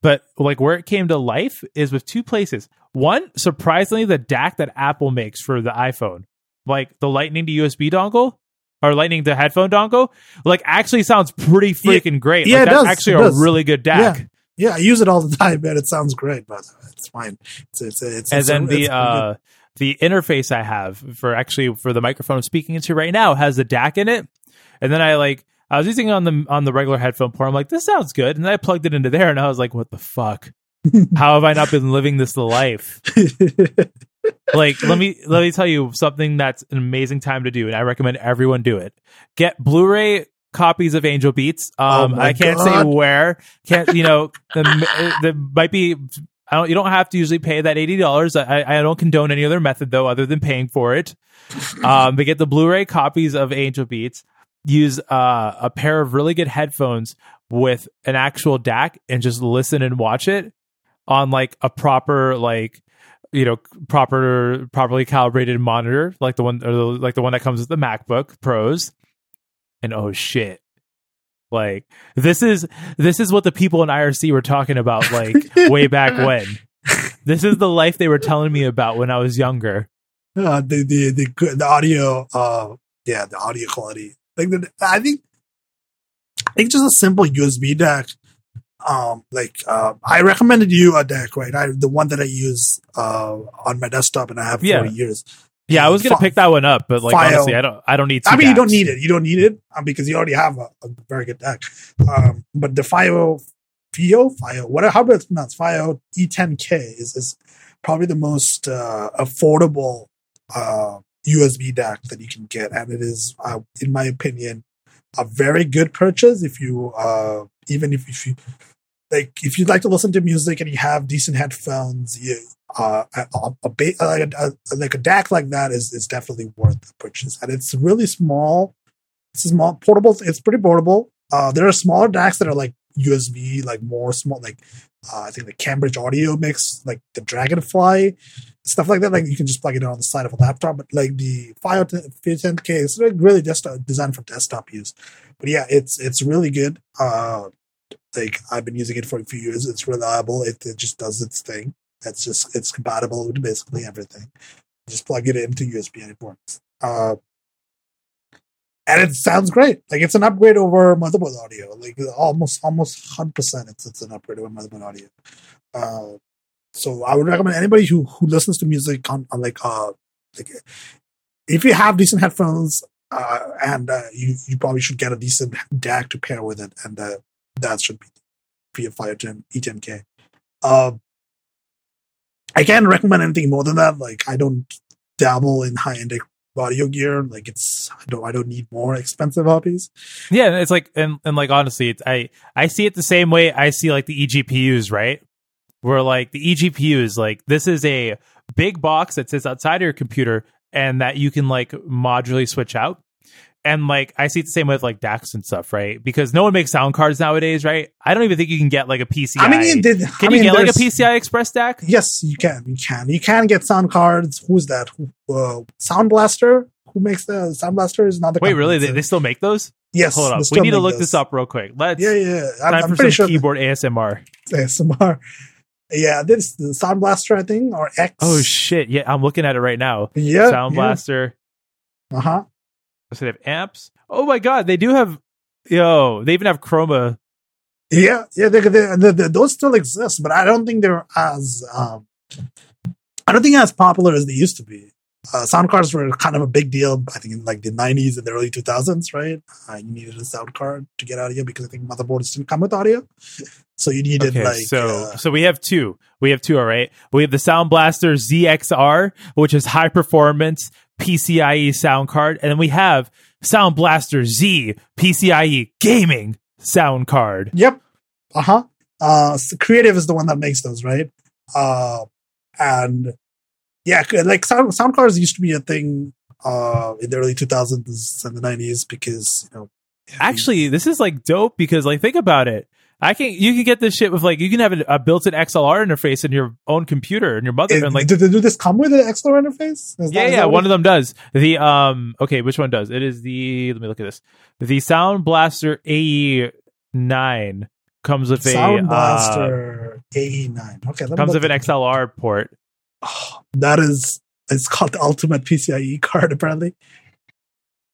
but like where it came to life is with two places. One, surprisingly, the DAC that Apple makes for the iPhone, like the Lightning to USB dongle or Lightning to headphone dongle, like actually sounds pretty freaking great. Yeah, like, it that's does, actually a does. really good DAC. Yeah, I use it all the time, man. It sounds great, but it's fine. It's it's it's, and it's then the uh the interface I have for actually for the microphone I'm speaking into right now has the DAC in it. And then I like I was using it on the on the regular headphone port. I'm like, this sounds good. And then I plugged it into there and I was like, what the fuck? How have I not been living this life? like let me let me tell you something that's an amazing time to do, and I recommend everyone do it. Get Blu-ray copies of Angel Beats. Um, Oh I can't say where. Can't you know? The, the might be. I don't. You don't have to usually pay that eighty dollars. I, I don't condone any other method though, other than paying for it. Um, but get the Blu-ray copies of Angel Beats. Use uh, a pair of really good headphones with an actual DAC and just listen and watch it on like a proper like you know proper properly calibrated monitor like the one or the, like the one that comes with the MacBook Pros. And oh shit. Like this is this is what the people in IRC were talking about like way back when. This is the life they were telling me about when I was younger. Uh, the the the the audio uh yeah the audio quality. Like the, I think I think just a simple USB DAC um like uh I recommended you a DAC right? I the one that I use uh on my desktop and I have Yeah. for years. Yeah I was gonna Fi- pick that one up but like file. honestly I don't I don't need I mean you don't need it. You don't need it um, because you already have a, a very good DAC. Um but the FiiO FiiO FiiO whatever how it's pronounced FiiO E10K is is probably the most uh affordable uh USB DAC that you can get. And it is uh, in my opinion a very good purchase if you uh even if, if you like if you'd like to listen to music and you have decent headphones you uh a, a, a, a, like a DAC like that is is definitely worth the purchase. And it's really small it's small portable it's pretty portable. Uh there are smaller DACs that are like USB like more small like uh, I think the Cambridge Audio mix like the Dragonfly stuff like that like you can just plug it in on the side of a laptop but like the FiiO 10K is really just designed for desktop use but yeah it's it's really good uh like I've been using it for a few years. It's reliable. It, it just does its thing. It's just it's compatible with basically everything. Just plug it into USB and it works. Uh, and it sounds great. Like it's an upgrade over motherboard audio. Like almost almost hundred percent. It's it's an upgrade over motherboard audio. Uh, so I would recommend anybody who who listens to music on, on like uh like if you have decent headphones uh, and uh, you you probably should get a decent DAC to pair with it, and uh, that should be be a FiiO 10 E10K. Um, I can't recommend anything more than that. Like I don't dabble in high end audio gear. Like it's I don't I don't need more expensive hobbies. Yeah, it's like and, and like honestly, it's, I I see it the same way I see like the eGPUs, right? Where like the eGPUs, like this is a big box that sits outside of your computer and that you can like modularly switch out. And like I see it the same with like DACs and stuff, right? Because no one makes sound cards nowadays, right? I don't even think you can get like a PCI. I mean, did. can I you mean, get like a PCI Express DAC? Yes, you can. You can. You can get sound cards. Who's that? Who, uh, Sound Blaster. Who makes the Sound Blaster? Is not the Wait, really? They, they still make those? yes. Hold up. We need to look those. this up real quick. Let's Yeah, yeah. I'm, time I'm for pretty some sure. keyboard ASMR. ASMR. Yeah, this the Sound Blaster, I think, or X. Oh shit! Yeah, I'm looking at it right now. yeah. Sound Blaster. Uh huh. Does it have amps? Oh my god, they do have. Yo, they even have chroma. Yeah, yeah. They, they, they, they- those still exist, but I don't think they're as. Um, I don't think as popular as they used to be. Uh, sound cards were kind of a big deal. I think in like the '90s and the early 2000s, right? Uh, you needed a sound card to get audio because I think motherboards didn't come with audio, so you needed Okay, like. so uh, so we have two. We have two. All right. We have the Sound Blaster ZXR, which is high performance PCIe sound card, and then we have Sound Blaster Z PCIe gaming sound card. Yep. Uh-huh. Uh s- Creative is the one that makes those, right? Uh and yeah, like sound sound cards used to be a thing uh in the early 2000s and the 90s because, you know, Actually, this is like dope because like think about it. I can you can get this shit with like you can have a, a built-in XLR interface in your own computer and your mother and like did, did this come with an XLR interface? Is yeah, yeah, one of them does. The um okay, which one does? It is the let me look at this. The Sound Blaster AE9 comes with Sound a uh, Blaster AE9. Okay, let comes look with an XLR port. Oh, that is it's called the ultimate PCIe card apparently.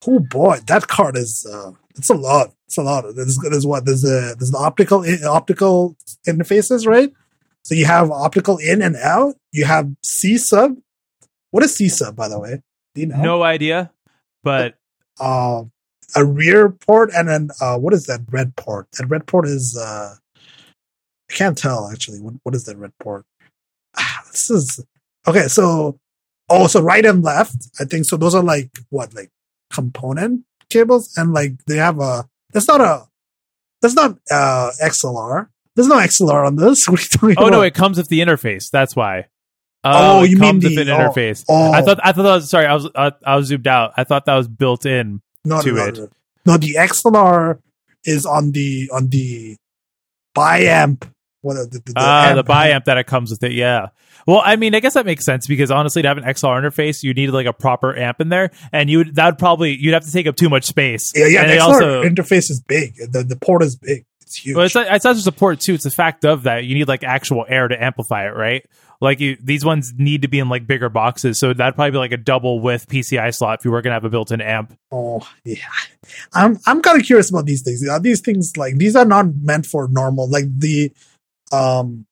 Oh boy, that card is uh it's a lot. It's a lot. There's there's what there's a there's the optical optical interfaces, right? So you have optical in and out. You have C sub. What is C sub, by the way? Do you know? No idea, but Uh, a rear port and then uh, what is that red port? That red port is uh, I can't tell actually. What what is that red port? Ah, this is okay. So oh, so right and left. I think so. Those are like what like component cables and like they have a. That's not a. That's not uh XLR. There's no XLR on this. What are you talking oh no, it comes with the interface. That's why. Oh, it you mean comes with the- an oh, interface. oh. I thought I thought that was sorry. I was uh, I was zoomed out. I thought that was built in. no, to no, it. No, no, the XLR is on the on the biamp. What the, the, the, Ah, the amp- biamp that it comes with it. Yeah. Well, I mean, I guess that makes sense because honestly, to have an XLR interface, you need like a proper amp in there, and you would that would probably you'd have to take up too much space. Yeah, yeah. And The XLR also, interface is big. The the port is big. It's huge. well, it's not, it's not just a port too. It's the fact of that you need like actual air to amplify it, right? Like you, these ones need to be in like bigger boxes, so that'd probably be like a double width PCI slot if you were gonna have a built-in amp. oh yeah. I'm I'm kind of curious about these things. Are these things like these are not meant for normal like the um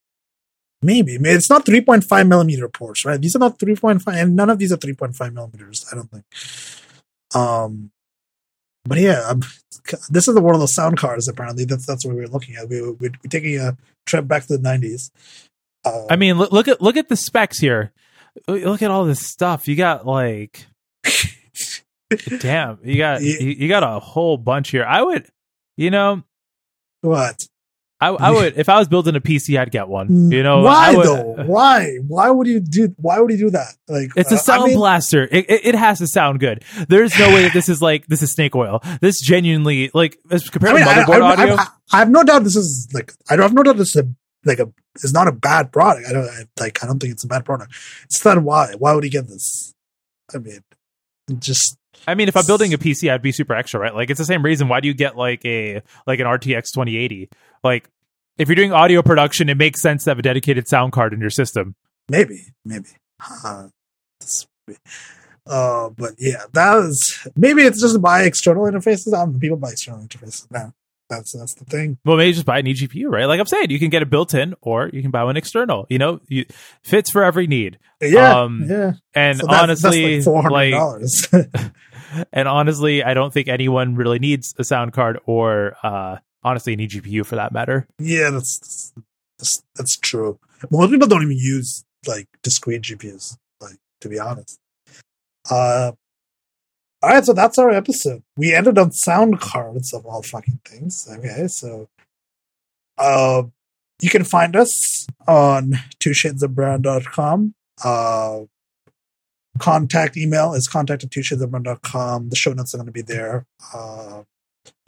maybe it's not 3.5 millimeter ports, right? These are not 3.5, and none of these are 3.5 millimeters. I don't think. Um, but yeah, I'm, this is the world of sound cards. Apparently, that's that's what we were looking at. We we we're taking a trip back to the 90s. Uh, I mean, look, look at look at the specs here. Look at all this stuff. You got like, damn, you got you, you got a whole bunch here. I would, you know, what? I, I would if I was building a PC, I'd get one. You know, why I would- though? Why? Why would you do? Why would you do that? Like It's uh, a I sound mean, blaster. It, it, it has to sound good. There's no way that this is like this is snake oil. This genuinely like as compared I mean, to motherboard I, audio. I, I have no doubt this is like I don't have no doubt this is a, like a it's not a bad product. I don't I, like I don't think it's a bad product. It's not why. Why would he get this? I mean, just I mean, if I'm building a PC, I'd be super extra, right? Like it's the same reason. Why do you get like a like an RTX 2080? Like if you're doing audio production, it makes sense to have a dedicated sound card in your system. maybe maybe. Uh, uh, but yeah, that was maybe it's just buy external interfaces. Don't people buy external interfaces now. That's that's the thing. Well, maybe just buy an eGPU, right? Like I'm saying, you can get a built-in, or you can buy one external. You know, you, fits for every need. Yeah, Um, yeah. And So that's- honestly, that's like four hundred like and honestly, I don't think anyone really needs a sound card or uh honestly an GPU for that matter. Yeah, that's, that's that's true. Most people don't even use like discrete GPUs, like to be honest. Uh all right, so that's our episode. We ended on sound cards of all fucking things. Okay, so uh you can find us on two shades of brown.com. Uh contact email is contact at com. The show notes are going to be there. Uh,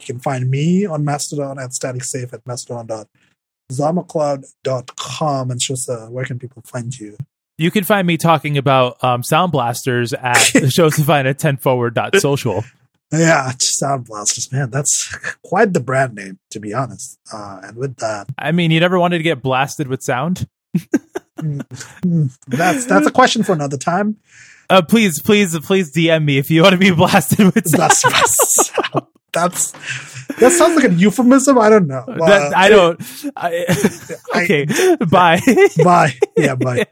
you can find me on Mastodon at staticsafe at mastodon.zamacloud.com. And uh, where can people find you? You can find me talking about um, sound blasters at Josephine at 10forward.social. Yeah, Sound Blasters, man, that's quite the brand name, to be honest. Uh, and with that, I mean, you never wanted to get blasted with sound? that's that's a question for another time. Uh, please, please, please DM me if you want to be blasted with sound. that's that sounds like a euphemism. I don't know. That, I don't. I, okay. I, bye. Bye. Yeah. Bye.